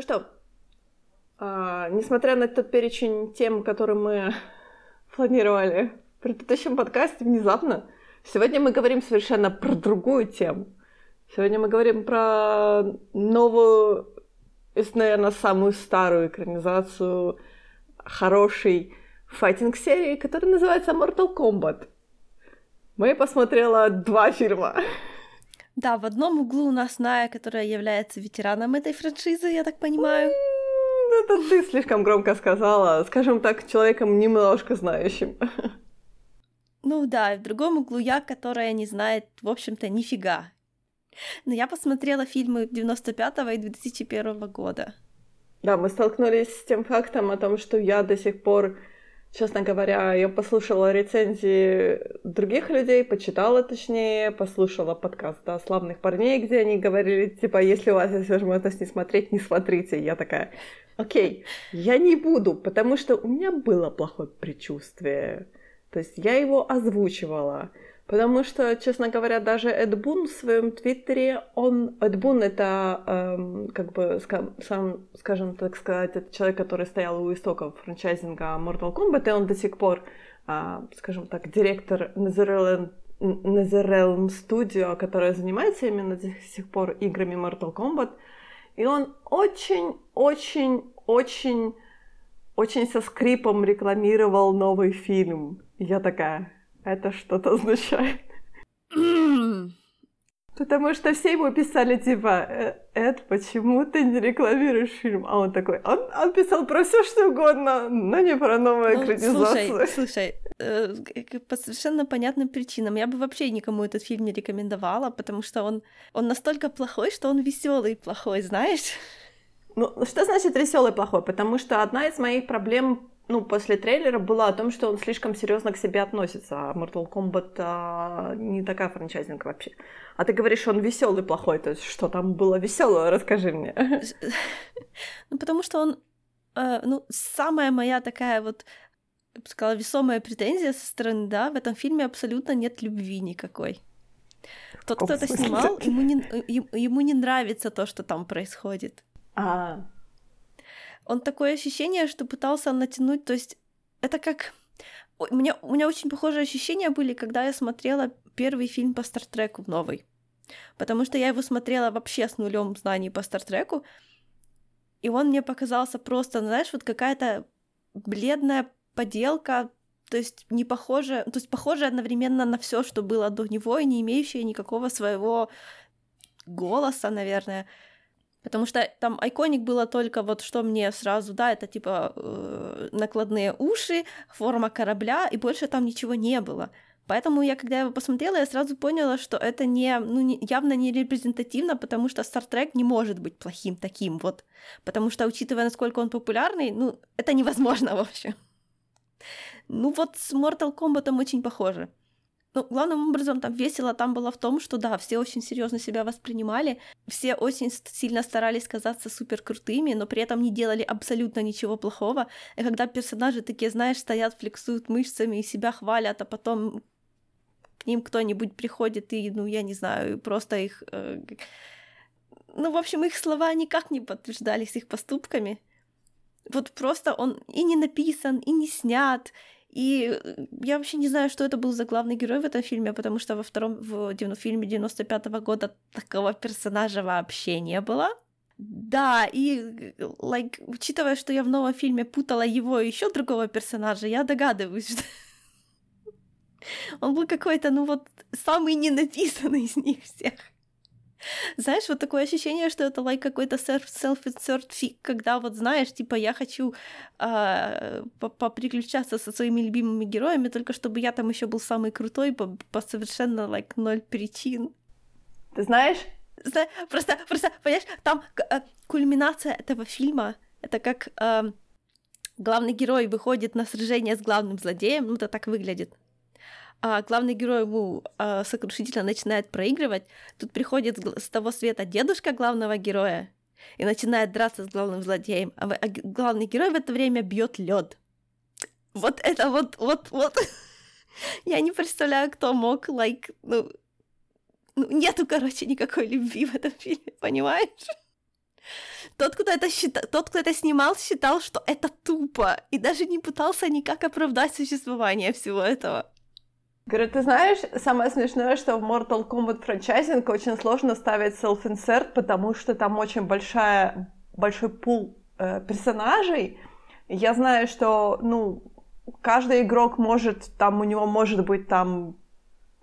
Ну что, а, несмотря на тот перечень тем, который мы планировали в предыдущем подкасте, внезапно, сегодня мы говорим совершенно про другую тему. Сегодня мы говорим про новую, если, наверное, самую старую экранизацию хорошей файтинг-серии, которая называется Mortal Kombat. Мы посмотрела два фильма. Да, в одном углу у нас Ная, которая является ветераном этой франшизы, я так понимаю. Это ты слишком громко сказала. Скажем так, человеком немножко знающим. Ну да, в другом углу я, которая не знает, в общем-то, нифига. Но я посмотрела фильмы 95 и 2001 года. Да, мы столкнулись с тем фактом о том, что я до сих пор Честно говоря, я послушала рецензии других людей, почитала точнее, послушала подкаст да, славных парней, где они говорили, типа, если у вас есть возможность не смотреть, не смотрите. Я такая, окей, я не буду, потому что у меня было плохое предчувствие. То есть я его озвучивала. Потому что, честно говоря, даже Эд Бун в своем твиттере, он... Эд Бун — это, эм, как бы, сам, скажем так сказать, это человек, который стоял у истоков франчайзинга Mortal Kombat, и он до сих пор, э, скажем так, директор NetherRealm Studio, которая занимается именно до сих пор играми Mortal Kombat. И он очень, очень, очень, очень со скрипом рекламировал новый фильм. Я такая, это что-то означает. Потому что все ему писали, типа, «Э, Эд, почему ты не рекламируешь фильм? А он такой, он, он писал про все что угодно, но не про новую ну, экранизацию. Слушай, слушай, э, по совершенно понятным причинам. Я бы вообще никому этот фильм не рекомендовала, потому что он, он настолько плохой, что он веселый плохой, знаешь? Ну, что значит веселый плохой? Потому что одна из моих проблем ну, после трейлера была о том, что он слишком серьезно к себе относится, а Mortal Kombat а, не такая франчайзинг вообще. А ты говоришь, он веселый плохой, то есть что там было веселого, расскажи мне. Ну, потому что он, э, ну, самая моя такая вот, я бы сказала, весомая претензия со стороны, да, в этом фильме абсолютно нет любви никакой. Тот, кто это снимал, ему не, ему не нравится то, что там происходит. А, он такое ощущение, что пытался натянуть, то есть это как... У меня, у меня очень похожие ощущения были, когда я смотрела первый фильм по Стартреку новый. Потому что я его смотрела вообще с нулем знаний по Стартреку, и он мне показался просто, знаешь, вот какая-то бледная поделка, то есть не похоже, то есть похоже одновременно на все, что было до него, и не имеющее никакого своего голоса, наверное. Потому что там айконик было только вот что мне сразу, да, это типа э, накладные уши, форма корабля, и больше там ничего не было. Поэтому я, когда его посмотрела, я сразу поняла, что это не, ну, не, явно не репрезентативно, потому что Star Trek не может быть плохим таким вот. Потому что, учитывая, насколько он популярный, ну, это невозможно вообще. Ну вот с Mortal Kombat очень похоже. Ну, главным образом там весело там было в том, что да, все очень серьезно себя воспринимали, все очень сильно старались казаться супер крутыми, но при этом не делали абсолютно ничего плохого. И когда персонажи такие, знаешь, стоят, флексуют мышцами и себя хвалят, а потом к ним кто-нибудь приходит и, ну, я не знаю, просто их... Э, ну, в общем, их слова никак не подтверждались их поступками. Вот просто он и не написан, и не снят, и э, я вообще не знаю, что это был за главный герой в этом фильме, потому что во втором в фильме 95 -го года такого персонажа вообще не было. Да, и like, учитывая, что я в новом фильме путала его и еще другого персонажа, я догадываюсь, что он был какой-то, ну вот, самый ненаписанный из них всех. Знаешь, вот такое ощущение, что это like какой-то self-insert фиг, когда вот знаешь, типа я хочу э, поприключаться со своими любимыми героями, только чтобы я там еще был самый крутой по, по совершенно like ноль причин. Ты знаешь? Зна- просто, просто, понимаешь, там э, кульминация этого фильма, это как э, главный герой выходит на сражение с главным злодеем, ну это так выглядит а главный герой ему а, сокрушительно начинает проигрывать, тут приходит с того света дедушка главного героя и начинает драться с главным злодеем, а, а главный герой в это время бьет лед. Вот это вот, вот, вот. Я не представляю, кто мог, like, ну, ну, нету, короче, никакой любви в этом фильме, понимаешь? тот, кто это считал, тот, кто это снимал, считал, что это тупо, и даже не пытался никак оправдать существование всего этого. Говорю, ты знаешь, самое смешное, что в Mortal Kombat франчайзинг очень сложно ставить self-insert, потому что там очень большая, большой пул э, персонажей. Я знаю, что, ну, каждый игрок может, там у него может быть там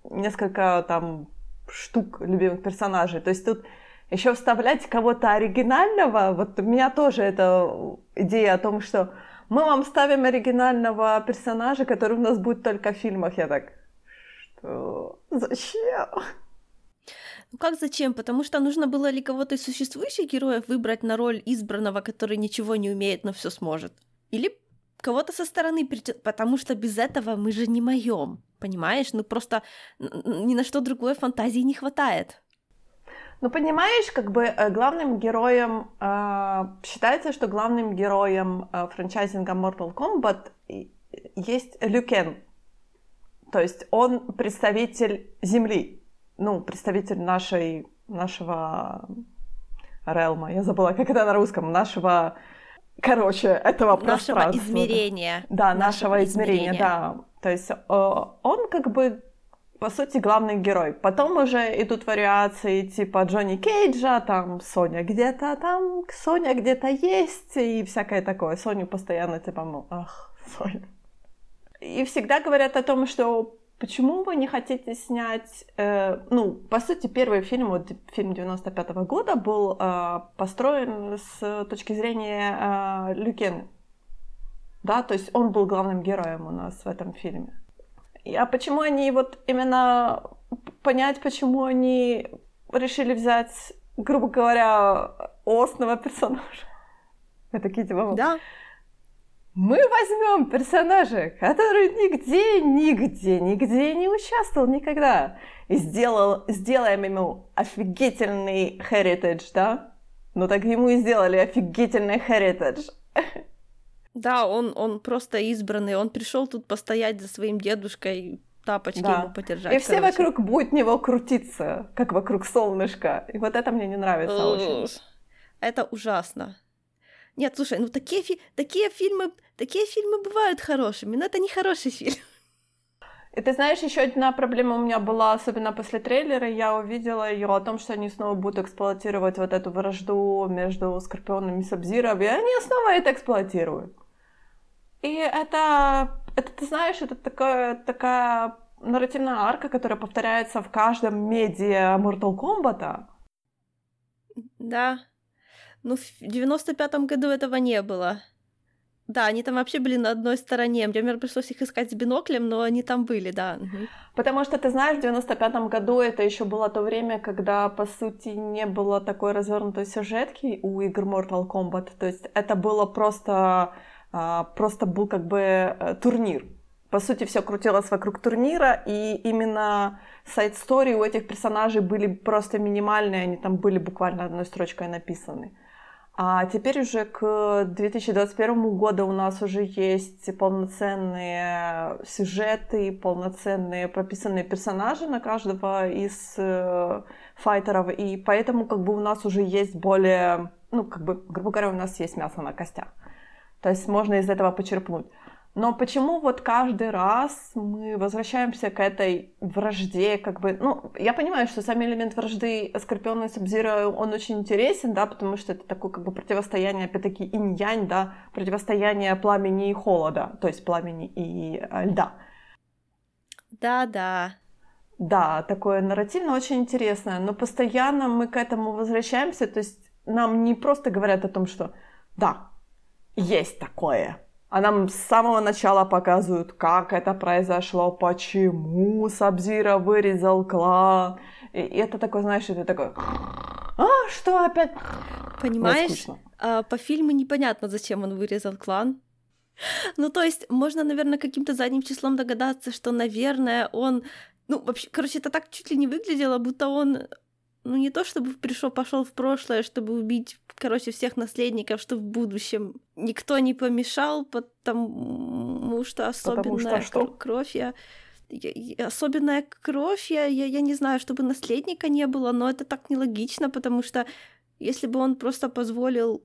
несколько там штук любимых персонажей. То есть тут еще вставлять кого-то оригинального, вот у меня тоже эта идея о том, что мы вам ставим оригинального персонажа, который у нас будет только в фильмах. Я так, что? Зачем? Ну как зачем? Потому что нужно было ли кого-то из существующих героев выбрать на роль избранного, который ничего не умеет, но все сможет? Или кого-то со стороны, потому что без этого мы же не моем, понимаешь? Ну просто ни на что другое фантазии не хватает. Ну, понимаешь, как бы э, главным героем, э, считается, что главным героем э, франчайзинга Mortal Kombat есть Люкен. То есть он представитель Земли, ну, представитель нашей, нашего релма, я забыла, как это на русском, нашего, короче, этого нашего пространства. измерения. Да, нашего, нашего измерения, измерения, да. То есть он как бы по сути, главный герой. Потом уже идут вариации типа Джонни Кейджа, там Соня где-то, там Соня где-то есть, и всякое такое. Соню постоянно типа, ну, ах, Соня. И всегда говорят о том, что почему вы не хотите снять... Э, ну, по сути, первый фильм, вот фильм 95 -го года, был э, построен с точки зрения э, Люкены. Да, то есть он был главным героем у нас в этом фильме. А почему они вот именно понять, почему они решили взять, грубо говоря, осного персонажа? Мы такие типа... Да. Мы возьмем персонажа, который нигде, нигде, нигде не участвовал никогда. И сделал, сделаем ему офигительный heritage, да? Ну так ему и сделали офигительный heritage. Да, он, он просто избранный, он пришел тут постоять за своим дедушкой, тапочки да. ему подержать. И все короче. вокруг будут него крутиться, как вокруг солнышка. И вот это мне не нравится очень. Это ужасно. Нет, слушай, ну такие, фи- такие фильмы, такие фильмы бывают хорошими, но это не хороший фильм. И ты знаешь, еще одна проблема у меня была, особенно после трейлера, я увидела ее о том, что они снова будут эксплуатировать вот эту вражду между Скорпионом и Сабзиром, и они снова это эксплуатируют. И это, это ты знаешь, это такая, такая нарративная арка, которая повторяется в каждом медиа Mortal Kombat. Да. Ну, в 95-м году этого не было. Да, они там вообще были на одной стороне. Мне, например, пришлось их искать с биноклем, но они там были, да. Потому что, ты знаешь, в 95-м году это еще было то время, когда, по сути, не было такой развернутой сюжетки у игр Mortal Kombat. То есть это было просто а, просто был как бы э, турнир. По сути, все крутилось вокруг турнира, и именно сайт-стори у этих персонажей были просто минимальные, они там были буквально одной строчкой написаны. А теперь уже к 2021 году у нас уже есть полноценные сюжеты, полноценные прописанные персонажи на каждого из э, файтеров, и поэтому как бы у нас уже есть более, ну как бы, грубо говоря, у нас есть мясо на костях. То есть можно из этого почерпнуть. Но почему вот каждый раз мы возвращаемся к этой вражде, как бы, ну, я понимаю, что сам элемент вражды Скорпиона и Сабзира, он очень интересен, да, потому что это такое как бы противостояние, опять-таки, инь-янь, да, противостояние пламени и холода, то есть пламени и э, льда. Да-да. Да, такое нарративно очень интересное, но постоянно мы к этому возвращаемся, то есть нам не просто говорят о том, что да, есть такое. А нам с самого начала показывают, как это произошло, почему Сабзира вырезал клан. И это такое, знаешь, это такое... А, что опять? Понимаешь, а, по фильму непонятно, зачем он вырезал клан. Ну, то есть, можно, наверное, каким-то задним числом догадаться, что, наверное, он... Ну, вообще, короче, это так чуть ли не выглядело, будто он ну не то чтобы пришел, пошел в прошлое, чтобы убить, короче, всех наследников, что в будущем никто не помешал, потому что особенная потому что, что? кровь я, я, особенная кровь, я, я, я не знаю, чтобы наследника не было, но это так нелогично, потому что если бы он просто позволил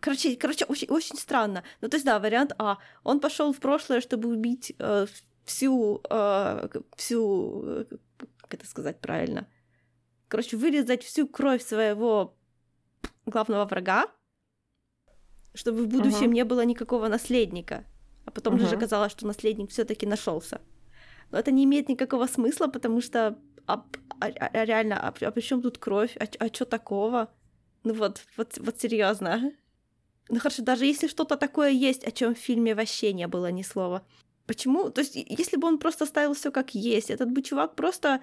Короче, короче, очень, очень странно. Ну, то есть, да, вариант А. Он пошел в прошлое, чтобы убить э, всю, э, всю, э, как это сказать правильно? Короче, вырезать всю кровь своего главного врага, чтобы в будущем uh-huh. не было никакого наследника. А потом uh-huh. же оказалось, что наследник все-таки нашелся. Но это не имеет никакого смысла, потому что а, а, а реально, а, а при чем тут кровь? А, а что такого? Ну вот, вот, вот серьезно. Ну хорошо, даже если что-то такое есть, о чем в фильме вообще не было ни слова. Почему? То есть, если бы он просто оставил все как есть, этот бы чувак просто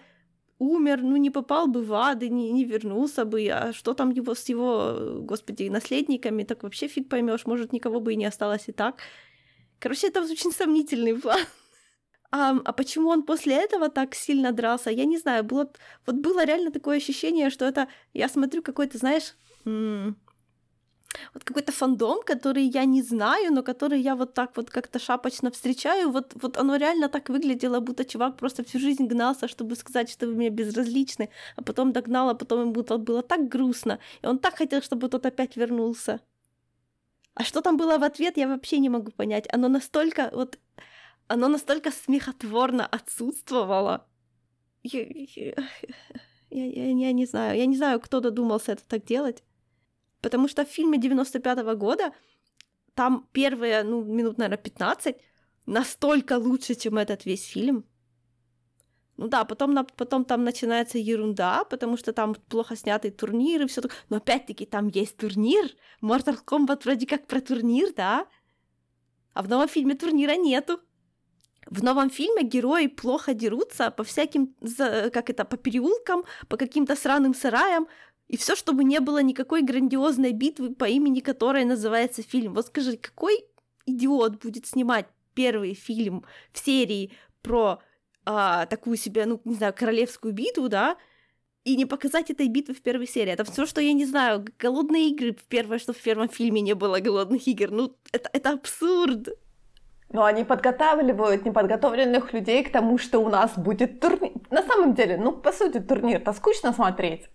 умер, ну не попал бы в ад и не, не вернулся бы, а что там его с его, господи, наследниками, так вообще фиг поймешь, может, никого бы и не осталось и так. Короче, это очень сомнительный план. А, а почему он после этого так сильно дрался, я не знаю. Было, вот было реально такое ощущение, что это, я смотрю какой-то, знаешь, вот какой-то фандом, который я не знаю, но который я вот так вот как-то шапочно встречаю, вот, вот оно реально так выглядело, будто чувак просто всю жизнь гнался, чтобы сказать, что вы мне безразличны, а потом догнал, а потом ему было, было так грустно, и он так хотел, чтобы тот опять вернулся. А что там было в ответ, я вообще не могу понять. Оно настолько вот оно настолько смехотворно отсутствовало. Я, я, я, я не знаю. Я не знаю, кто додумался это так делать. Потому что в фильме 95-го года там первые, ну, минут, наверное, 15 настолько лучше, чем этот весь фильм. Ну да, потом, потом там начинается ерунда, потому что там плохо снятый турнир и все такое. Но опять-таки там есть турнир. Mortal Kombat вроде как про турнир, да? А в новом фильме турнира нету. В новом фильме герои плохо дерутся по всяким, как это, по переулкам, по каким-то сраным сараям, и все, чтобы не было никакой грандиозной битвы, по имени которой называется фильм. Вот скажи, какой идиот будет снимать первый фильм в серии про а, такую себе, ну, не знаю, королевскую битву, да, и не показать этой битвы в первой серии. Это все, что я не знаю, голодные игры, первое, что в первом фильме не было голодных игр. Ну, это, это абсурд. Но они подготавливают неподготовленных людей к тому, что у нас будет турнир. На самом деле, ну, по сути, турнир-то скучно смотреть.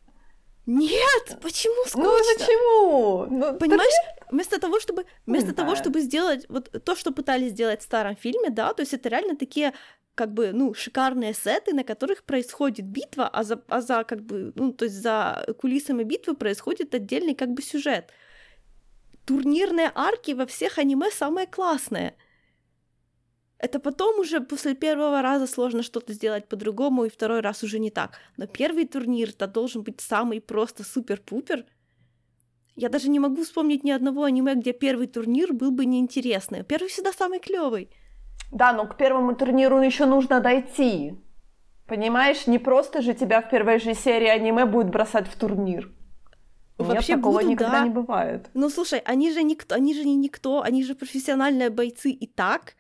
Нет, почему ну, скучно? Ну почему? Ну, Понимаешь, турнир? вместо того, чтобы вместо Не того, чтобы сделать вот то, что пытались сделать в старом фильме, да, то есть это реально такие как бы, ну, шикарные сеты, на которых происходит битва, а за, а за как бы, ну, то есть за кулисами битвы происходит отдельный как бы сюжет. Турнирные арки во всех аниме самые классные — это потом уже после первого раза сложно что-то сделать по-другому, и второй раз уже не так. Но первый турнир-то должен быть самый просто супер-пупер. Я даже не могу вспомнить ни одного аниме, где первый турнир был бы неинтересный. Первый всегда самый клевый. Да, но к первому турниру еще нужно дойти. Понимаешь, не просто же тебя в первой же серии аниме будет бросать в турнир. Вообще Нет, такого буду, никогда да. не бывает. Ну слушай, они же никто, они же не никто, они же профессиональные бойцы и так.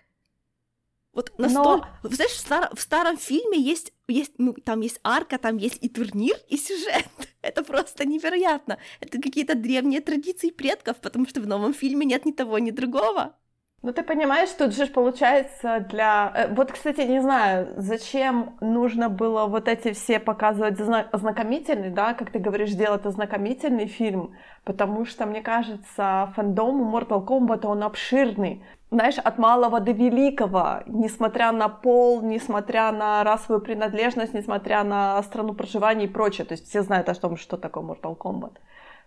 Вот настолько... Но... Знаешь, в, стар... в старом фильме есть, есть, ну, там есть арка, там есть и турнир, и сюжет. Это просто невероятно. Это какие-то древние традиции предков, потому что в новом фильме нет ни того, ни другого. Ну, ты понимаешь, тут же получается для... Э, вот, кстати, не знаю, зачем нужно было вот эти все показывать ознакомительный, да, как ты говоришь, делать ознакомительный фильм, потому что, мне кажется, фандом Mortal Kombat, он обширный. Знаешь, от малого до великого, несмотря на пол, несмотря на расовую принадлежность, несмотря на страну проживания и прочее. То есть все знают о том, что такое Mortal Kombat.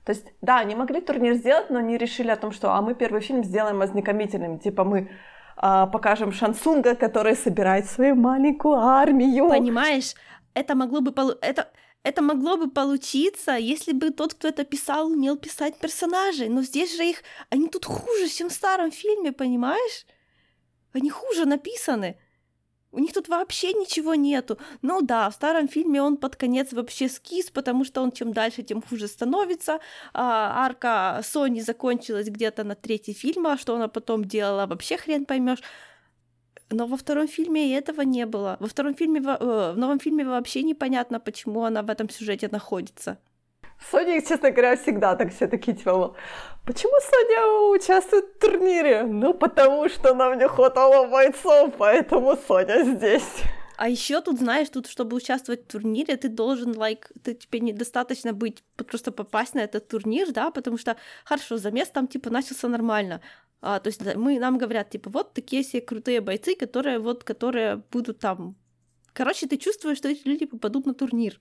То есть, да, они могли турнир сделать, но не решили о том, что а мы первый фильм сделаем ознакомительным. Типа мы а, покажем Шансунга, который собирает свою маленькую армию. Понимаешь, это могло бы... Полу... Это... Это могло бы получиться, если бы тот, кто это писал, умел писать персонажей. Но здесь же их... Они тут хуже, чем в старом фильме, понимаешь? Они хуже написаны. У них тут вообще ничего нету. Ну да, в старом фильме он под конец вообще скис, потому что он чем дальше, тем хуже становится. А, арка Сони закончилась где-то на третий фильм, а что она потом делала, вообще хрен поймешь. Но во втором фильме и этого не было. Во втором фильме, э, в новом фильме вообще непонятно, почему она в этом сюжете находится. Соня, честно говоря, всегда так все такие типа, почему Соня участвует в турнире? Ну, потому что нам не хватало бойцов, поэтому Соня здесь. А еще тут, знаешь, тут, чтобы участвовать в турнире, ты должен, like, ты, тебе недостаточно быть, просто попасть на этот турнир, да, потому что, хорошо, замес там, типа, начался нормально, а, то есть мы, нам говорят, типа, вот такие все крутые бойцы, которые вот, которые будут там... Короче, ты чувствуешь, что эти люди попадут на турнир.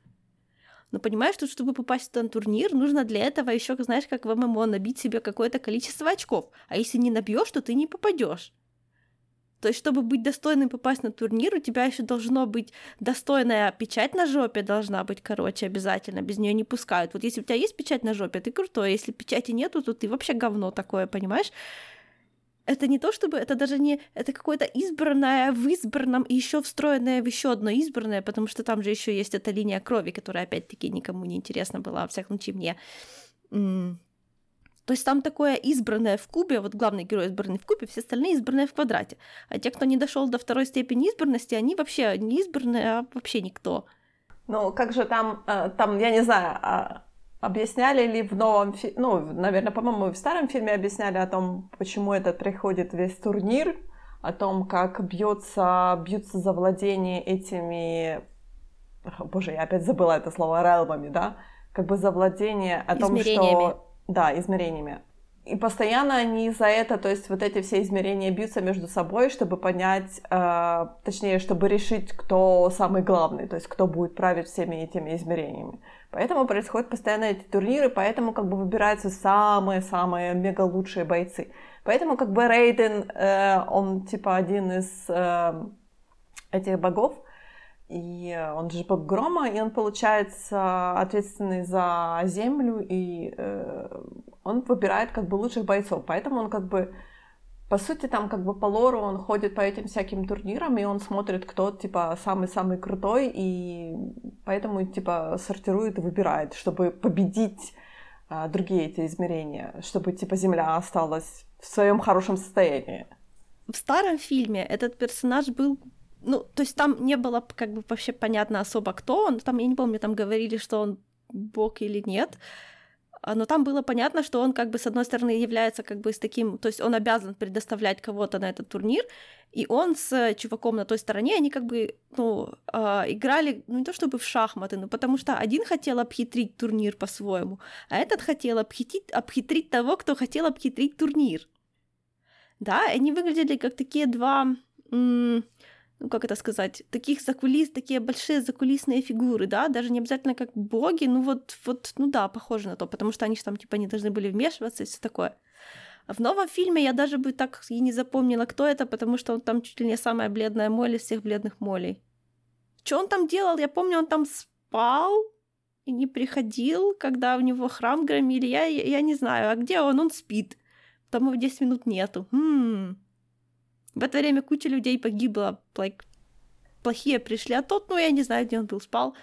Но понимаешь, что чтобы попасть на турнир, нужно для этого еще, знаешь, как в ММО, набить себе какое-то количество очков. А если не набьешь, то ты не попадешь. То есть, чтобы быть достойным попасть на турнир, у тебя еще должно быть достойная печать на жопе, должна быть, короче, обязательно. Без нее не пускают. Вот если у тебя есть печать на жопе, ты крутой. Если печати нету, то ты вообще говно такое, понимаешь? Это не то чтобы, это даже не, это какое-то избранное в избранном и еще встроенное в еще одно избранное, потому что там же еще есть эта линия крови, которая опять-таки никому не интересна была, во всяком случае мне. То есть там такое избранное в кубе, вот главный герой избранный в кубе, все остальные избранные в квадрате. А те, кто не дошел до второй степени избранности, они вообще не избранные, а вообще никто. Ну, как же там, э, там, я не знаю, а Объясняли ли в новом фильме, ну, наверное, по-моему, в старом фильме объясняли о том, почему этот приходит весь турнир, о том, как бьется, бьются за владение этими, боже, я опять забыла это слово, релмами, да, как бы за владение о том, что... Да, измерениями. И постоянно они за это, то есть вот эти все измерения бьются между собой, чтобы понять, э, точнее, чтобы решить, кто самый главный, то есть кто будет править всеми этими измерениями. Поэтому происходят постоянно эти турниры, поэтому как бы выбираются самые-самые мега лучшие бойцы. Поэтому как бы Рейден, э, он типа один из э, этих богов, и он же бог грома, и он получается ответственный за землю, и э, он выбирает как бы лучших бойцов. Поэтому он как бы, по сути, там как бы по лору он ходит по этим всяким турнирам, и он смотрит, кто типа самый-самый крутой, и поэтому типа сортирует и выбирает, чтобы победить а, другие эти измерения, чтобы типа Земля осталась в своем хорошем состоянии. В старом фильме этот персонаж был ну, то есть там не было как бы вообще понятно особо, кто он. Там, я не помню, там говорили, что он бог или нет. А, но там было понятно, что он как бы с одной стороны является как бы с таким, то есть он обязан предоставлять кого-то на этот турнир, и он с чуваком на той стороне, они как бы, ну, э, играли, ну, не то чтобы в шахматы, но потому что один хотел обхитрить турнир по-своему, а этот хотел обхитрить, обхитрить того, кто хотел обхитрить турнир. Да, они выглядели как такие два... ну, как это сказать, таких закулис, такие большие закулисные фигуры, да, даже не обязательно как боги, ну вот, вот, ну да, похоже на то, потому что они же там, типа, не должны были вмешиваться и все такое. А в новом фильме я даже бы так и не запомнила, кто это, потому что он там чуть ли не самая бледная моль из всех бледных молей. Что он там делал? Я помню, он там спал и не приходил, когда у него храм громили. Я, я не знаю, а где он? Он спит. Его 10 минут нету. Хм. В это время куча людей погибла, like, плохие пришли, а тот, ну, я не знаю, где он был, спал.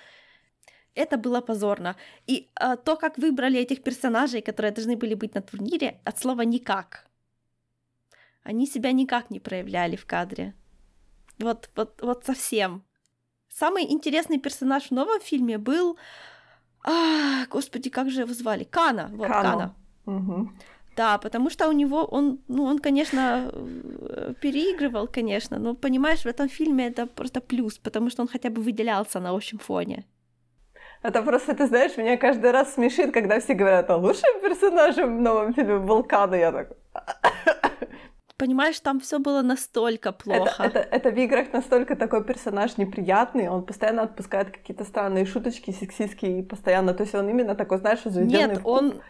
Это было позорно. И а, то, как выбрали этих персонажей, которые должны были быть на турнире, от слова «никак». Они себя никак не проявляли в кадре. Вот, вот, вот совсем. Самый интересный персонаж в новом фильме был... А, господи, как же его звали? Кана. Вот, Кана. Кана. Угу. Да, потому что у него, он, ну, он, конечно, э, переигрывал, конечно, но, понимаешь, в этом фильме это просто плюс, потому что он хотя бы выделялся на общем фоне. Это просто, ты знаешь, меня каждый раз смешит, когда все говорят, а лучшим персонажем в новом фильме Вулкана, я так... Понимаешь, там все было настолько плохо. Это, это, это в играх настолько такой персонаж неприятный, он постоянно отпускает какие-то странные шуточки сексистские, постоянно, то есть он именно такой, знаешь, заведенный Нет, он,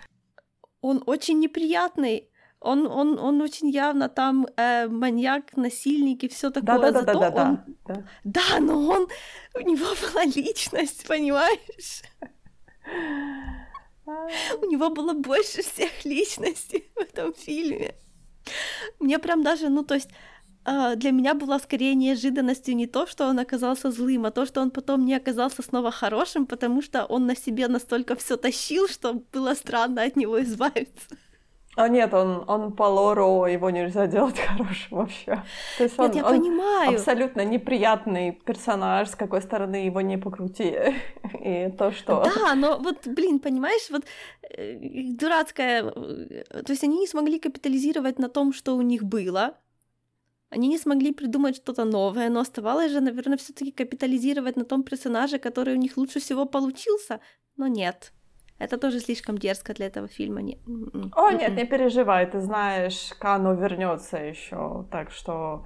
он очень неприятный. Он, он, он очень явно там э, маньяк, насильник и все такое. Да, да, Зато да, да, он... да, да. Да, но он у него была личность, понимаешь? У него было больше всех личностей в этом фильме. Мне прям даже, ну то есть для меня была скорее неожиданностью не то, что он оказался злым, а то, что он потом не оказался снова хорошим, потому что он на себе настолько все тащил, что было странно от него избавиться. А нет, он, он по лору его нельзя делать хорошим вообще. То есть он, нет, я он понимаю. абсолютно неприятный персонаж, с какой стороны его не покрути. И то, что... Да, но вот, блин, понимаешь, вот э, дурацкая... Э, то есть они не смогли капитализировать на том, что у них было, Они не смогли придумать что-то новое, но оставалось же, наверное, все таки капитализировать на том персонаже, который у них лучше всего получился. Но нет. Это тоже слишком дерзко для этого фильма. Не... М-м. О, нет, не переживай, ты знаешь, Кано вернется еще, так что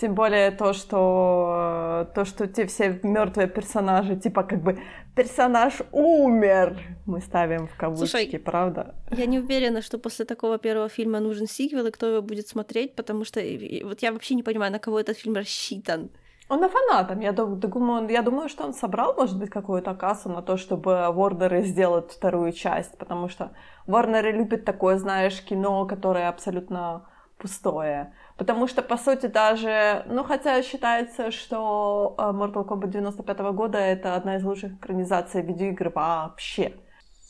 тем более то, что то, что те все мертвые персонажи, типа как бы персонаж умер, мы ставим в кавычки, Слушай, правда? Я не уверена, что после такого первого фильма нужен сиквел и кто его будет смотреть, потому что вот я вообще не понимаю, на кого этот фильм рассчитан. Он на фанатам. Я думаю, я думаю, что он собрал, может быть, какую-то кассу на то, чтобы Ворнеры сделать вторую часть, потому что Ворнеры любят такое, знаешь, кино, которое абсолютно пустое. Потому что, по сути, даже, ну, хотя считается, что э, Mortal Kombat 95 -го года это одна из лучших экранизаций видеоигр вообще.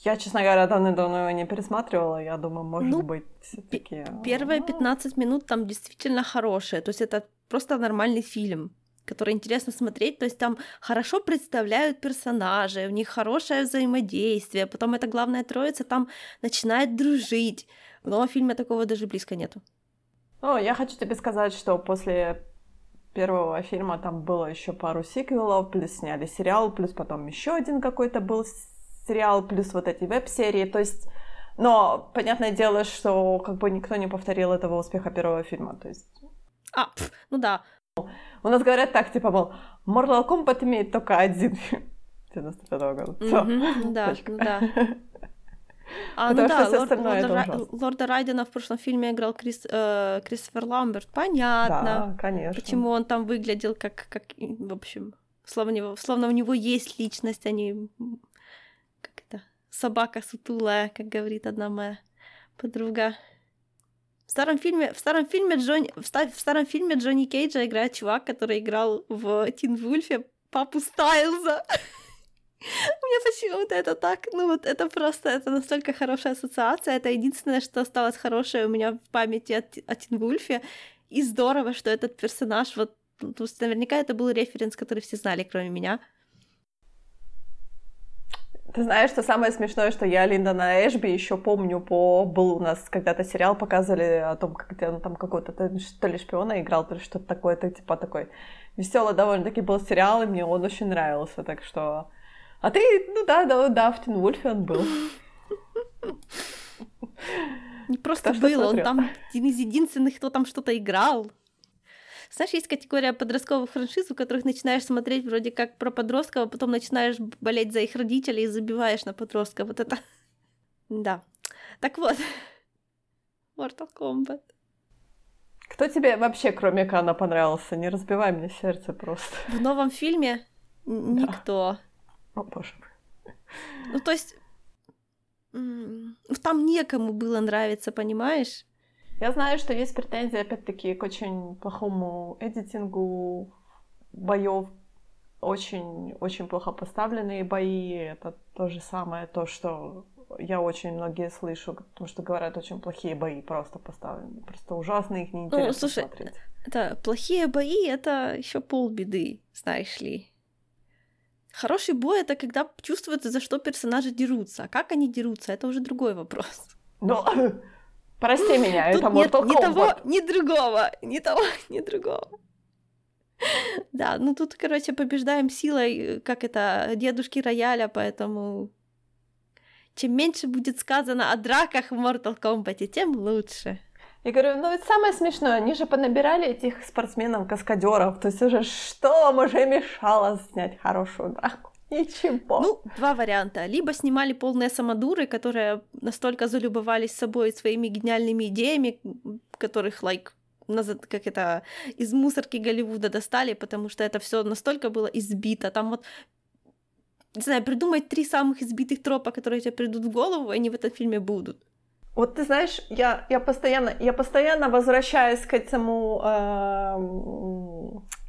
Я, честно говоря, давно-давно его не пересматривала. Я думаю, может ну, быть, все-таки. Первые 15 минут там действительно хорошие. То есть это просто нормальный фильм который интересно смотреть, то есть там хорошо представляют персонажей, у них хорошее взаимодействие, потом эта главная троица там начинает дружить. В новом фильме такого даже близко нету. Ну, я хочу тебе сказать, что после первого фильма там было еще пару сиквелов, плюс сняли сериал, плюс потом еще один какой-то был сериал, плюс вот эти веб-серии. То есть, но понятное дело, что как бы никто не повторил этого успеха первого фильма. То есть. А, пф, ну да. У нас говорят так, типа, мол, Mortal Kombat имеет только один 95-го года. Все. Mm-hmm, да, ну да. А, ну да, Лорд, Лорда, Рай, Лорда Райдена в прошлом фильме играл Крис, э, Кристофер Ламберт. Понятно. Да, конечно. Почему он там выглядел как, как в общем, словно, словно у него есть личность, а не как это, собака сутулая, как говорит одна моя подруга. В старом фильме, в старом фильме Джонни, в, в старом фильме Джонни Кейджа играет чувак, который играл в Тин Вульфе папу Стайлза. Меня почему-то это так, ну вот это просто, это настолько хорошая ассоциация, это единственное, что осталось хорошее у меня в памяти от, о Тинвульфе, и здорово, что этот персонаж, вот, ну, то есть наверняка это был референс, который все знали, кроме меня. Ты знаешь, что самое смешное, что я Линдона Эшби еще помню по... Был у нас когда-то сериал, показывали о том, как он там какой-то то ли шпиона играл, то ли что-то такое, то типа такой веселый довольно-таки был сериал, и мне он очень нравился, так что а ты, ну да, да, да, в Тинвульфе он был. Не просто был, он там один из единственных, кто там что-то играл. Знаешь, есть категория подростковых франшиз, у которых начинаешь смотреть вроде как про подростков, а потом начинаешь болеть за их родителей и забиваешь на подростка. Вот это... Да. Так вот. Mortal Kombat. Кто тебе вообще, кроме Кана, понравился? Не разбивай мне сердце просто. В новом фильме никто. Да. О, боже мой. Ну, то есть, там некому было нравиться, понимаешь? Я знаю, что есть претензии, опять-таки, к очень плохому эдитингу боев, очень-очень плохо поставленные бои. Это то же самое, то, что я очень многие слышу, потому что говорят, очень плохие бои просто поставлены. Просто ужасно их неинтересно ну, слушай, смотреть. Это плохие бои, это еще полбеды, знаешь ли. Хороший бой это когда чувствуется, за что персонажи дерутся. А как они дерутся, это уже другой вопрос. Ну, прости меня, Тут это нет Mortal ни того, ни другого, ни того, ни другого. Да, ну тут, короче, побеждаем силой, как это, дедушки рояля, поэтому чем меньше будет сказано о драках в Mortal Kombat, тем лучше. Я говорю, ну это самое смешное, они же понабирали этих спортсменов-каскадеров, то есть уже что вам уже мешало снять хорошую драку? Ничего. Ну, два варианта. Либо снимали полные самодуры, которые настолько залюбовались собой своими гениальными идеями, которых, like, как это, из мусорки Голливуда достали, потому что это все настолько было избито. Там вот не знаю, придумать три самых избитых тропа, которые тебе придут в голову, они в этом фильме будут. Вот ты знаешь, я, я, постоянно, я постоянно возвращаюсь к этому... Э,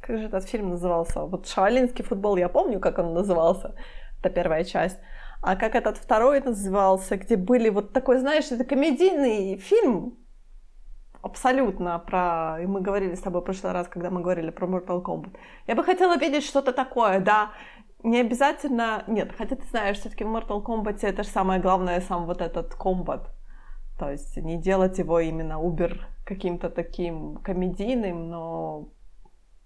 как же этот фильм назывался? Вот «Шаолинский футбол», я помню, как он назывался. Это первая часть. А как этот второй назывался, где были вот такой, знаешь, это комедийный фильм, абсолютно про... И мы говорили с тобой в прошлый раз, когда мы говорили про Mortal Kombat. Я бы хотела видеть что-то такое, да, не обязательно... Нет, хотя ты знаешь, все таки в Mortal Kombat это же самое главное, сам вот этот комбат. То есть не делать его именно убер каким-то таким комедийным, но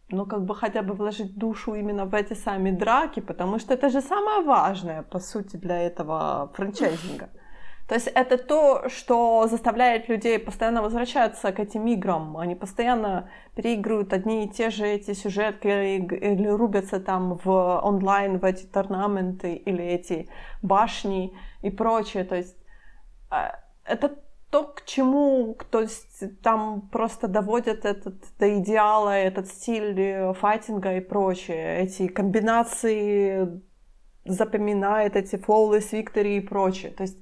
ну, как бы хотя бы вложить душу именно в эти сами драки, потому что это же самое важное, по сути, для этого франчайзинга. То есть это то, что заставляет людей постоянно возвращаться к этим играм. Они постоянно переигрывают одни и те же эти сюжетки или рубятся там в онлайн, в эти торнаменты или эти башни и прочее. То есть а, это то, к чему, то есть там просто доводят этот до идеала, этот стиль э, файтинга и прочее, эти комбинации запоминает эти flawless victory и прочее. То есть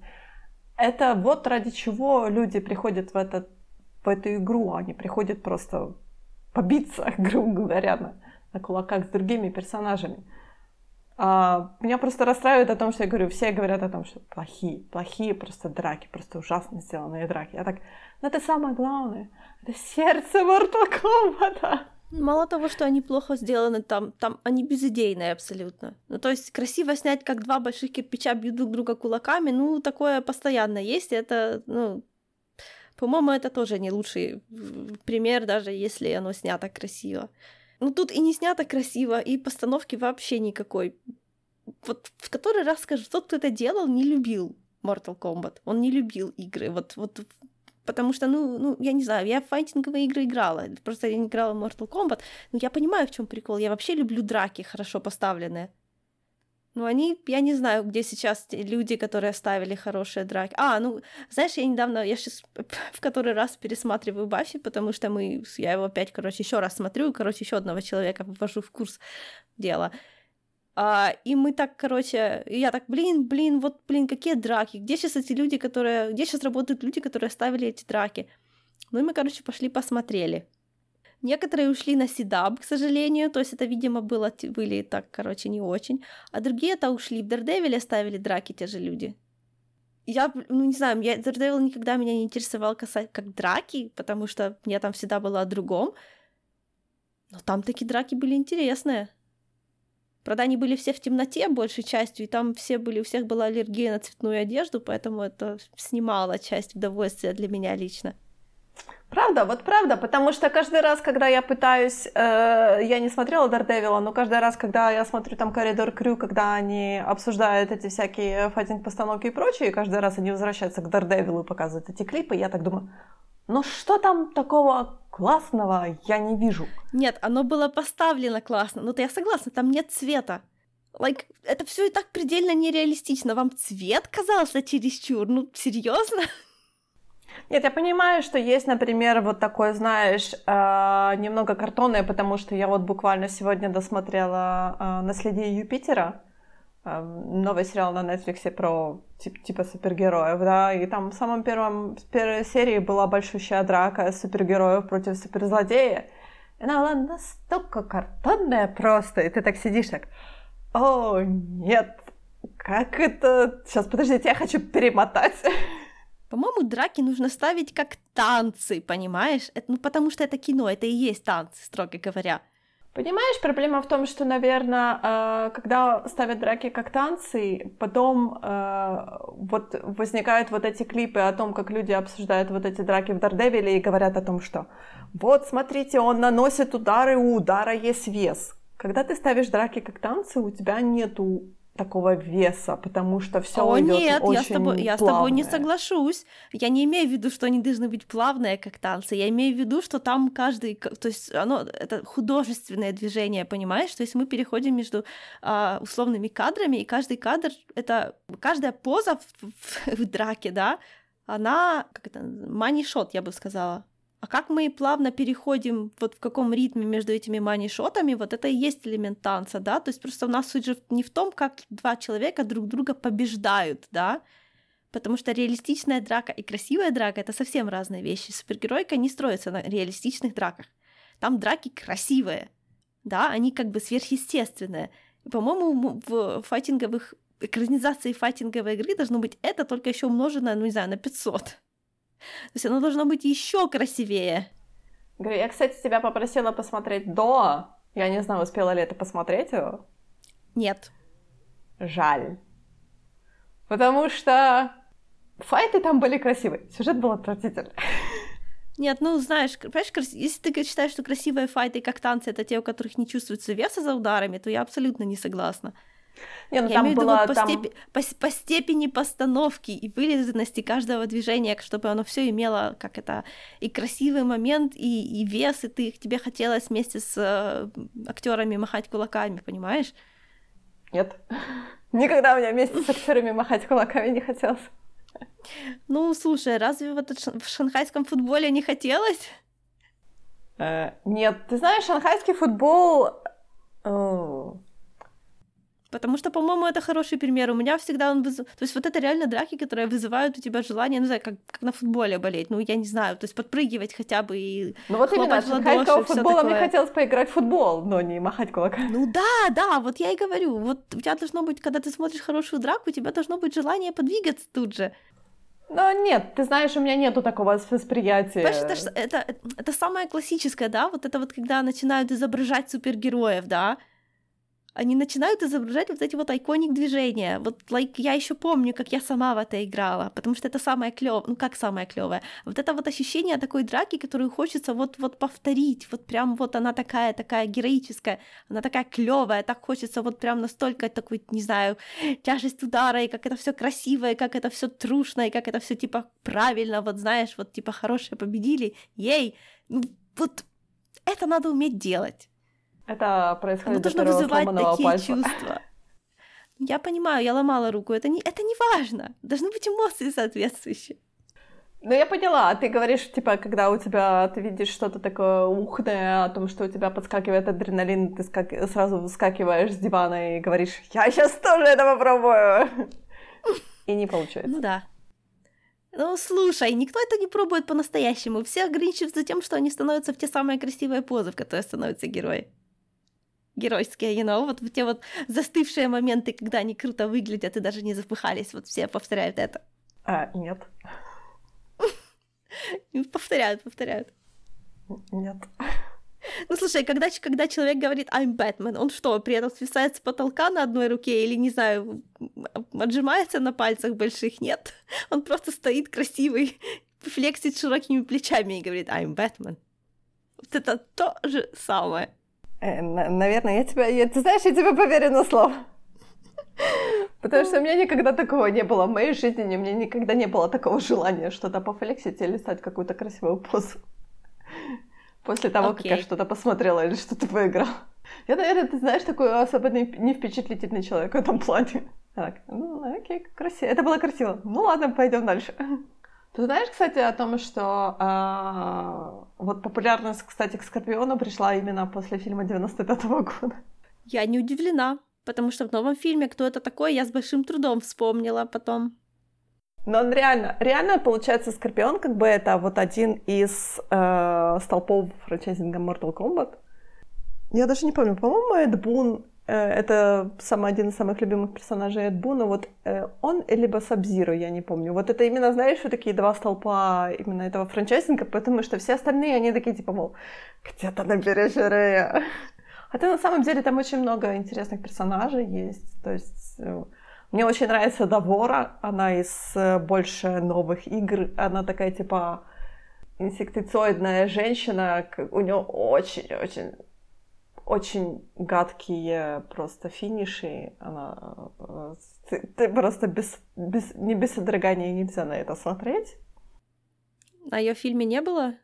это вот ради чего люди приходят в, этот, в эту игру, они приходят просто побиться, грубо говоря, на, на кулаках с другими персонажами. А, меня просто расстраивает о том, что я говорю, все говорят о том, что плохие, плохие просто драки, просто ужасно сделанные драки. Я так, ну это самое главное, это сердце Mortal Kombat. Мало того, что они плохо сделаны, там, там они безыдейные абсолютно. Ну, то есть красиво снять, как два больших кирпича бьют друг друга кулаками, ну, такое постоянно есть, это, ну, по-моему, это тоже не лучший пример, даже если оно снято красиво. Ну, тут и не снято красиво, и постановки вообще никакой. Вот в который раз скажу, тот, кто это делал, не любил Mortal Kombat. Он не любил игры. Вот, вот Потому что, ну, ну, я не знаю, я в файтинговые игры играла, просто я не играла в Mortal Kombat, но я понимаю, в чем прикол. Я вообще люблю драки хорошо поставленные. Ну, они, я не знаю, где сейчас люди, которые ставили хорошие драки. А, ну, знаешь, я недавно, я сейчас в который раз пересматриваю Баффи, потому что мы, я его опять, короче, еще раз смотрю, короче, еще одного человека ввожу в курс дела. А, и мы так, короче, я так, блин, блин, вот, блин, какие драки, где сейчас эти люди, которые, где сейчас работают люди, которые ставили эти драки? Ну и мы, короче, пошли посмотрели. Некоторые ушли на Сидаб, к сожалению, то есть это, видимо, было, были так, короче, не очень. А другие-то ушли в Дердевиле, ставили драки те же люди. Я, ну, не знаю, я, Daredevil никогда меня не интересовал касать как драки, потому что мне там всегда было о другом. Но там такие драки были интересные. Правда, они были все в темноте большей частью, и там все были, у всех была аллергия на цветную одежду, поэтому это снимало часть удовольствия для меня лично. Правда, вот правда, потому что каждый раз, когда я пытаюсь, э, я не смотрела Дардевила, но каждый раз, когда я смотрю там Коридор Крю, когда они обсуждают эти всякие файтинг-постановки и прочее, и каждый раз они возвращаются к Дардевилу и показывают эти клипы, я так думаю, ну что там такого классного я не вижу? Нет, оно было поставлено классно, но я согласна, там нет цвета. Like, это все и так предельно нереалистично. Вам цвет казался чересчур? Ну, серьезно? Нет, я понимаю, что есть, например, вот такое, знаешь, э, немного картонное, потому что я вот буквально сегодня досмотрела э, «Наследие Юпитера», э, новый сериал на Netflix про тип, типа супергероев, да, и там в самом первом, в первой серии была большущая драка супергероев против суперзлодея. И она была настолько картонная просто, и ты так сидишь так, о, нет, как это... Сейчас, подождите, я хочу перемотать. По-моему, драки нужно ставить как танцы, понимаешь? Это, ну, потому что это кино, это и есть танцы, строго говоря. Понимаешь, проблема в том, что, наверное, э, когда ставят драки как танцы, потом э, вот возникают вот эти клипы о том, как люди обсуждают вот эти драки в Дардевиле и говорят о том, что вот, смотрите, он наносит удары, у удара есть вес. Когда ты ставишь драки как танцы, у тебя нету такого веса, потому что все О, идет нет, очень я с тобой, я с тобой не соглашусь. Я не имею в виду, что они должны быть плавные, как танцы. Я имею в виду, что там каждый, то есть оно это художественное движение, понимаешь? То есть мы переходим между а, условными кадрами, и каждый кадр это каждая поза в, в, в драке, да, она как это, money я бы сказала. А как мы плавно переходим, вот в каком ритме между этими мани-шотами, вот это и есть элемент танца, да, то есть просто у нас суть же не в том, как два человека друг друга побеждают, да, потому что реалистичная драка и красивая драка — это совсем разные вещи. Супергеройка не строится на реалистичных драках. Там драки красивые, да, они как бы сверхъестественные. По-моему, в файтинговых экранизации файтинговой игры должно быть это только еще умноженное, ну не знаю, на 500. То есть оно должно быть еще красивее. Говорю, я, кстати, тебя попросила посмотреть до. Я не знаю, успела ли это посмотреть его. Нет. Жаль. Потому что файты там были красивые, сюжет был отвратительный. Нет, ну знаешь, понимаешь, если ты считаешь, что красивые файты как танцы это те, у которых не чувствуется веса за ударами, то я абсолютно не согласна. Не, ну, Я там имею в виду вот по, там... степи... по, по степени постановки и вылизанности каждого движения, чтобы оно все имело, как это, и красивый момент, и, и вес, и ты, тебе хотелось вместе с э, актерами махать кулаками, понимаешь? Нет. Никогда у меня вместе с актерами махать кулаками не хотелось. Ну, слушай, разве вот в шанхайском футболе не хотелось? Э, нет, ты знаешь, шанхайский футбол... Потому что, по-моему, это хороший пример. У меня всегда он выз... То есть вот это реально драки, которые вызывают у тебя желание, не знаю, как, как на футболе болеть. Ну, я не знаю, то есть подпрыгивать хотя бы и Ну вот именно, от шанхайского футбола мне хотелось поиграть в футбол, но не махать кулаками. Ну да, да, вот я и говорю. Вот у тебя должно быть, когда ты смотришь хорошую драку, у тебя должно быть желание подвигаться тут же. Но нет, ты знаешь, у меня нету такого восприятия. Понимаешь, это, это, это самое классическое, да, вот это вот когда начинают изображать супергероев, да, они начинают изображать вот эти вот айконик движения. Вот, like, я еще помню, как я сама в это играла, потому что это самое клевое, ну как самое клевое, вот это вот ощущение такой драки, которую хочется вот вот повторить, вот прям вот она такая такая героическая, она такая клевая, так хочется вот прям настолько такой, не знаю, тяжесть удара и как это все красиво, и как это все трушно, и как это все типа правильно, вот знаешь, вот типа хорошие победили, ей, ну вот это надо уметь делать. Это происходит Оно должно вызывать такие пальца. чувства. Я понимаю, я ломала руку, это не, это не важно. Должны быть эмоции соответствующие. Ну, я поняла. Ты говоришь, типа, когда у тебя, ты видишь что-то такое ухное, о том, что у тебя подскакивает адреналин, ты скак... сразу выскакиваешь с дивана и говоришь, я сейчас тоже это попробую. И не получается. Ну да. Ну, слушай, никто это не пробует по-настоящему. Все ограничиваются тем, что они становятся в те самые красивые позы, в которые становятся герои геройские, you know, вот те вот застывшие моменты, когда они круто выглядят и даже не запыхались, вот все повторяют это. А, нет. Повторяют, повторяют. Нет. Ну слушай, когда, когда человек говорит I'm Batman, он что, при этом свисает с потолка на одной руке или, не знаю, отжимается на пальцах больших? Нет. Он просто стоит красивый, флексит широкими плечами и говорит I'm Batman. Вот это то же самое. Э, наверное, я тебя... Я, ты знаешь, я тебе поверю на слово. Потому что у меня никогда такого не было в моей жизни, у меня никогда не было такого желания что-то пофлексить или стать какую-то красивую позу. После того, okay. как я что-то посмотрела или что-то поиграла. Я, наверное, ты знаешь, такой особо не впечатлительный человек в этом плане. Так, ну, окей, красиво. Это было красиво. Ну ладно, пойдем дальше. Ты знаешь, кстати, о том, что э, вот популярность, кстати, к Скорпиону пришла именно после фильма 95-го года. Я не удивлена, потому что в новом фильме «Кто это такой?» я с большим трудом вспомнила потом. Но он реально, реально получается Скорпион как бы это вот один из э, столпов франчайзинга Mortal Kombat. Я даже не помню, по-моему, Эд Бун это самый один из самых любимых персонажей Эд Буна. Вот э, он либо Сабзиру, я не помню. Вот это именно, знаешь, вот такие два столпа именно этого франчайзинга, потому что все остальные, они такие, типа, мол, где-то на периферии. Хотя на самом деле там очень много интересных персонажей есть. То есть э, мне очень нравится Давора, она из больше новых игр. Она такая, типа, инсектицоидная женщина, у нее очень-очень очень гадкие просто финиши. Она... Э, ты, ты просто без, без, не без содрогания нельзя на это смотреть. А ее в фильме не было?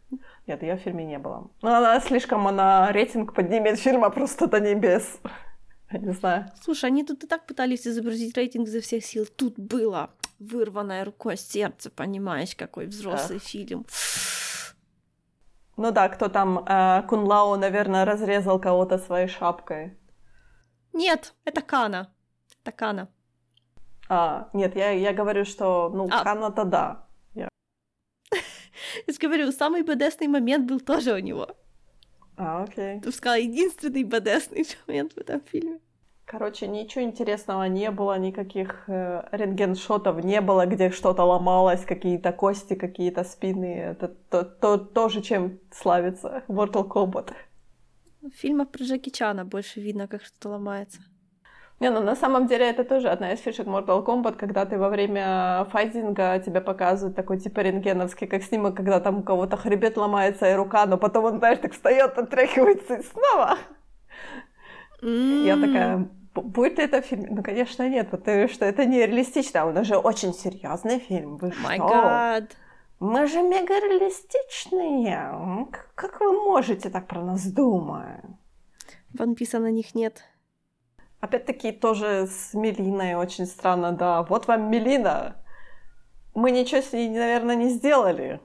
Нет, ее в фильме не было. Но она слишком, она рейтинг поднимет фильма просто до небес. Я не знаю. Слушай, они тут и так пытались изобразить рейтинг за всех сил. Тут было вырванное рукой сердце, понимаешь, какой взрослый Ах. фильм. Ну да, кто там, э, Кунлау, наверное, разрезал кого-то своей шапкой. Нет, это Кана. Это Кана. А, нет, я, я говорю, что, ну, а. Кана-то да. Я... я говорю, самый бедесный момент был тоже у него. А, окей. Ты сказала, единственный бедесный момент в этом фильме. Короче, ничего интересного не было, никаких э, рентгеншотов не было, где что-то ломалось, какие-то кости, какие-то спины. Это то, то, то же, чем славится Mortal Kombat. В фильмах про Джеки Чана больше видно, как что-то ломается. Не, ну на самом деле это тоже одна из фишек Mortal Kombat, когда ты во время файтинга тебе показывают такой типа рентгеновский, как снимок, когда там у кого-то хребет ломается и рука, но потом он, знаешь, так встает, отряхивается и снова. Mm. Я такая, будет ли это фильм? Ну, конечно, нет, потому что это не реалистично, он уже очень серьезный фильм. Вы My что? God. Мы же мега реалистичные. Как вы можете так про нас думать? Ванписа на них нет. Опять-таки тоже с Мелиной очень странно, да. Вот вам Мелина. Мы ничего с ней, наверное, не сделали.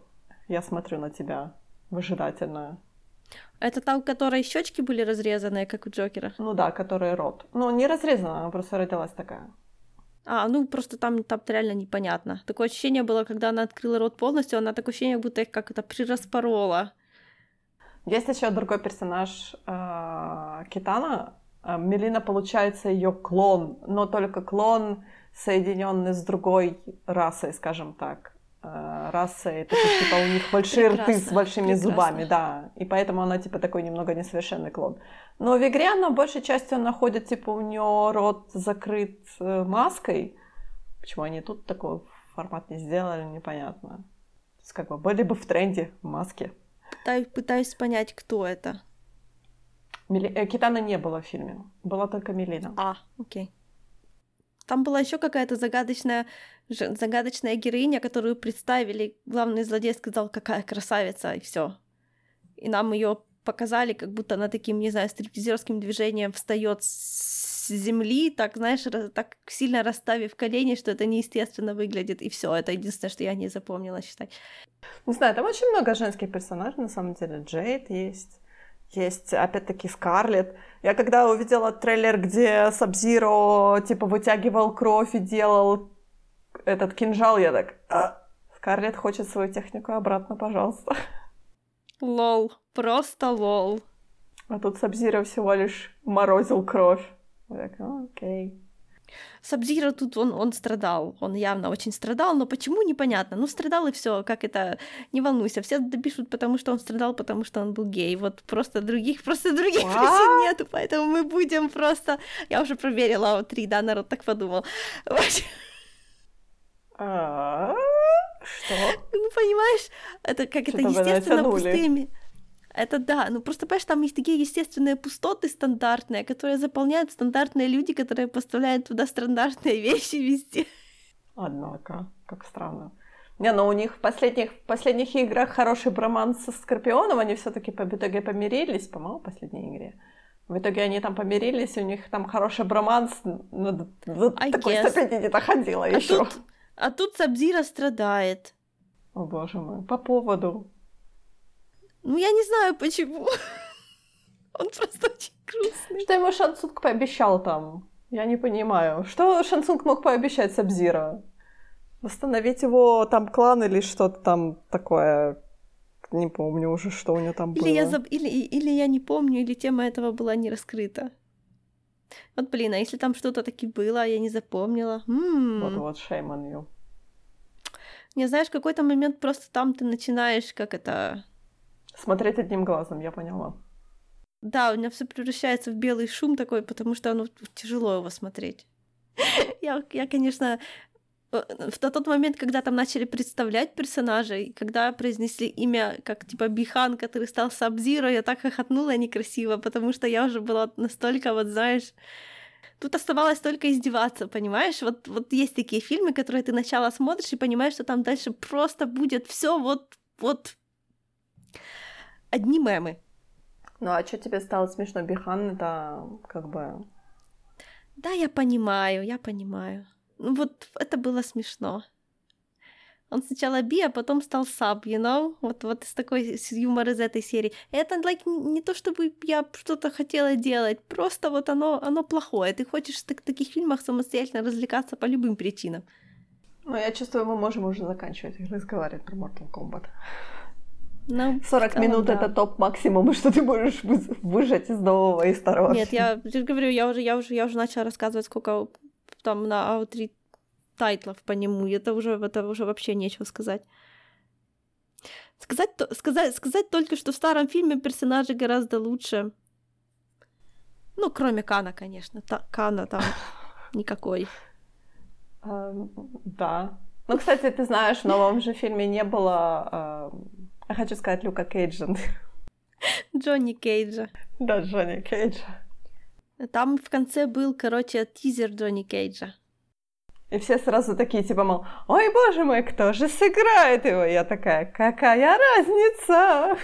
Я смотрю на тебя выжидательно. Это та, у которой щечки были разрезанные, как у Джокера? Ну да, которая рот. Ну, не разрезана, она просто родилась такая. А, ну просто там, там реально непонятно. Такое ощущение было, когда она открыла рот полностью, она такое ощущение, будто их как это прираспорола. Есть еще другой персонаж э, Китана, а, Мелина, получается, ее клон, но только клон, соединенный с другой расой, скажем так. А, расы, это типа у них большие рты с большими прекрасно. зубами, да. И поэтому она типа такой немного несовершенный клон. Но в игре она большей частью находит, типа, у нее рот закрыт э, маской. Почему они тут такой формат не сделали, непонятно. То есть, как бы были бы в тренде маски. Пытаюсь понять, кто это. Мили... Э, Китана не было в фильме, была только Мелина. А, окей. Там была еще какая-то загадочная, загадочная героиня, которую представили. Главный злодей сказал, какая красавица, и все. И нам ее показали, как будто она таким, не знаю, стриптизерским движением встает с земли, так, знаешь, так сильно расставив колени, что это неестественно выглядит, и все. Это единственное, что я не запомнила считать. Не знаю, там очень много женских персонажей, на самом деле. Джейд есть есть, опять-таки, Скарлет. Я когда увидела трейлер, где Сабзиро, типа, вытягивал кровь и делал этот кинжал, я так... А, Скарлет хочет свою технику обратно, пожалуйста. Лол, просто лол. А тут Сабзиро всего лишь морозил кровь. Я так, окей. Сабзира тут он, он страдал, он явно очень страдал, но почему непонятно. Ну, страдал и все, как это, не волнуйся, все допишут, потому что он страдал, потому что он был гей. Вот просто других, просто других What? причин нету, поэтому мы будем просто... Я уже проверила, вот три, да, народ так подумал. А, что? Ну, понимаешь, это как это естественно пустыми. Это да, ну просто, понимаешь, там есть такие естественные пустоты стандартные, которые заполняют стандартные люди, которые поставляют туда стандартные вещи везде. Однако, как странно. Не, но у них в последних, в последних играх хороший броманс со Скорпионом, они все таки по итоге помирились, по-моему, в последней игре. В итоге они там помирились, у них там хороший броманс, ну, до такой guess. степени не доходило а еще. Тут, а тут Сабзира страдает. О боже мой, по поводу ну, я не знаю, почему. Он просто очень грустный. Что ему Шансунг пообещал там? Я не понимаю. Что Шансунг мог пообещать Сабзира? Восстановить его там клан или что-то там такое? Не помню уже, что у него там было. Или я, заб... или, или я не помню, или тема этого была не раскрыта. Вот, блин, а если там что-то таки было, я не запомнила. Вот-вот, shame on you. Не знаешь, в какой-то момент просто там ты начинаешь, как это, Смотреть одним глазом, я поняла. Да, у меня все превращается в белый шум такой, потому что ну, тяжело его смотреть. я, я, конечно, э, в тот момент, когда там начали представлять персонажей, когда произнесли имя как типа Бихан, который стал Сабзиро, я так хохотнула некрасиво, потому что я уже была настолько, вот знаешь, тут оставалось только издеваться, понимаешь? Вот, вот есть такие фильмы, которые ты сначала смотришь и понимаешь, что там дальше просто будет все вот, вот одни мемы. Ну а что тебе стало смешно? Бихан это как бы... Да, я понимаю, я понимаю. Ну вот это было смешно. Он сначала би, а потом стал саб, you know? Вот, вот из такой юмор из этой серии. Это like, не то, чтобы я что-то хотела делать, просто вот оно, оно плохое. Ты хочешь в таких фильмах самостоятельно развлекаться по любым причинам. Ну, я чувствую, мы можем уже заканчивать разговаривать про Mortal Kombat. Ну, 40 минут да. это топ максимум, что ты можешь выжать из нового и старого. Нет, я, я говорю, я уже, я уже, я уже начала рассказывать, сколько там на аутри тайтлов по нему. Это уже, это уже вообще нечего сказать. Сказать, сказать, сказать только, что в старом фильме персонажи гораздо лучше. Ну, кроме Кана, конечно. Та, Кана там никакой. Uh, да. Ну, кстати, ты знаешь, в новом же фильме не было, я хочу сказать, Люка Кейджа. Джонни Кейджа. Да, Джонни Кейджа. Там в конце был, короче, тизер Джонни Кейджа. И все сразу такие, типа, мол, ой, боже мой, кто же сыграет его? Я такая, какая разница?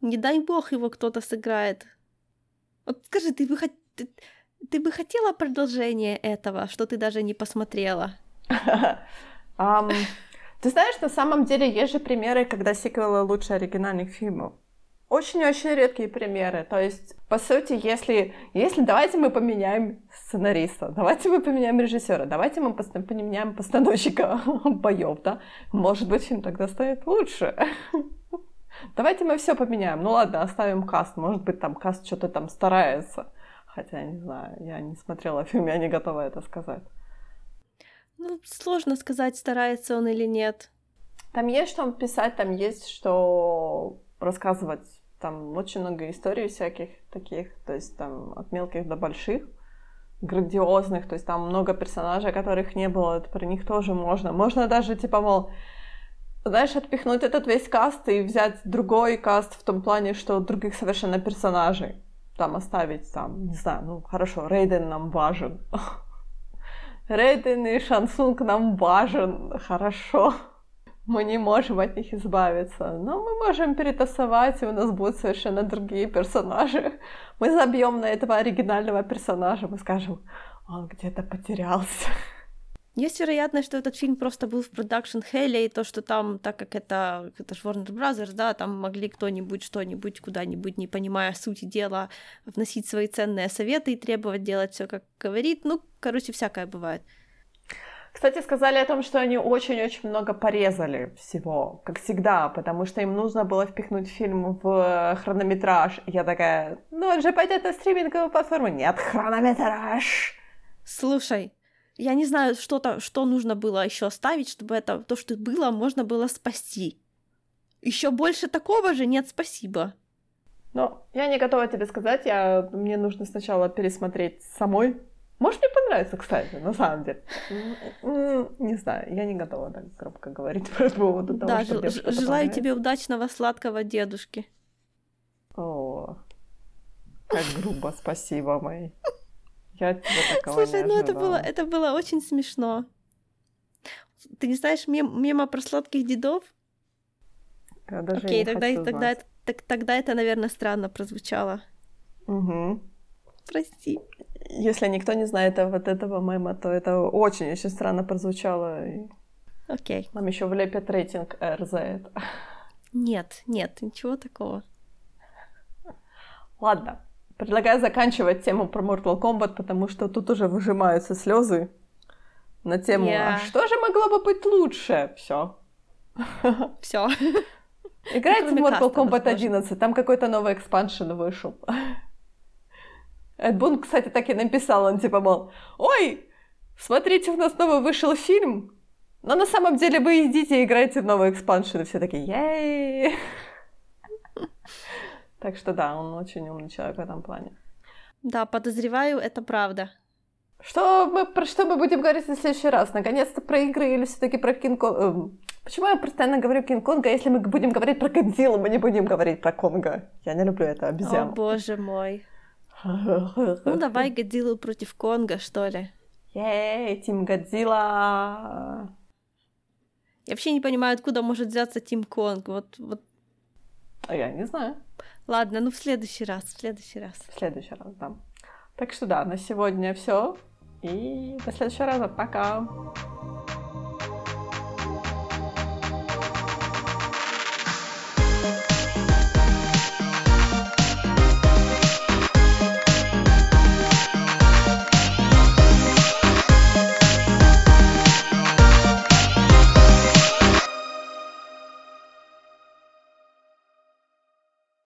Не дай бог его кто-то сыграет. Вот скажи, ты бы, хот... ты, ты бы хотела продолжение этого, что ты даже не посмотрела? ты знаешь, на самом деле есть же примеры, когда сиквелы лучше оригинальных фильмов. Очень-очень редкие примеры. То есть, по сути, если, если давайте мы поменяем сценариста, давайте мы поменяем режиссера, давайте мы поменяем постановщика боев, да, может быть, фильм тогда станет лучше. Давайте мы все поменяем. Ну ладно, оставим каст. Может быть, там каст что-то там старается. Хотя, я не знаю, я не смотрела фильм, я не готова это сказать. Ну, сложно сказать, старается он или нет. Там есть что писать, там есть что рассказывать. Там очень много историй всяких таких, то есть там от мелких до больших, грандиозных, то есть там много персонажей, которых не было, про них тоже можно. Можно даже, типа, мол, знаешь, отпихнуть этот весь каст и взять другой каст в том плане, что других совершенно персонажей там оставить, там, не знаю, ну хорошо, Рейден нам важен. Рейден и Шансунг нам важен, хорошо. Мы не можем от них избавиться, но мы можем перетасовать, и у нас будут совершенно другие персонажи. Мы забьем на этого оригинального персонажа, мы скажем, он где-то потерялся. Есть вероятность, что этот фильм просто был в продакшн хеле, и то, что там, так как это, это же Warner Brothers, да, там могли кто-нибудь что-нибудь куда-нибудь, не понимая сути дела, вносить свои ценные советы и требовать делать все как говорит. Ну, короче, всякое бывает. Кстати, сказали о том, что они очень-очень много порезали всего, как всегда, потому что им нужно было впихнуть фильм в хронометраж. Я такая, ну он же пойдет на стриминговую платформу. Нет, хронометраж! Слушай, я не знаю, что-то, что нужно было еще оставить, чтобы это то, что было, можно было спасти. Еще больше такого же нет, спасибо. Но я не готова тебе сказать, я, мне нужно сначала пересмотреть самой. Может, мне понравится, кстати, на самом деле. Не знаю, я не готова так громко говорить по поводу того, да, что ж- желаю тебе удачного сладкого дедушки. О, как грубо, спасибо, мой. Я тебя такого Слушай, не ну это было, это было очень смешно. Ты не знаешь мем, мема про сладких дедов? Я даже Окей, не тогда, тогда, это, так- тогда это, наверное, странно прозвучало. Мгм. Прости. Если никто не знает вот этого мема, то это очень-очень странно прозвучало. Окей. Нам еще влепят рейтинг R за это. Нет, нет, ничего такого. Ладно, предлагаю заканчивать тему про Mortal Kombat, потому что тут уже выжимаются слезы на тему, а Я- что же могло бы быть лучше? Все. Все. Играйте в Mortal Kombat возможно. 11, там какой-то новый expansion вышел. Эд Бун, кстати, так и написал, он типа, мол, ой, смотрите, у нас новый вышел фильм, но на самом деле вы идите и играйте в новый expansion, и все такие, yay. Так что да, он очень умный человек в этом плане. Да, подозреваю, это правда. Что мы, про что мы будем говорить в следующий раз? Наконец-то про игры или все-таки про Кинг-Конга? Почему я постоянно говорю Кинг-Конга, если мы будем говорить про Годзиллу, мы не будем говорить про Конга? Я не люблю это О, обезьяну. боже мой. Ну, давай Годзиллу против Конга, что ли. Ей, Тим Годзилла. Я вообще не понимаю, откуда может взяться Тим Конг. Вот, вот. А я не знаю. Ладно, ну в следующий раз, в следующий раз. В следующий раз, да. Так что да, на сегодня все. И до следующего раза. Пока.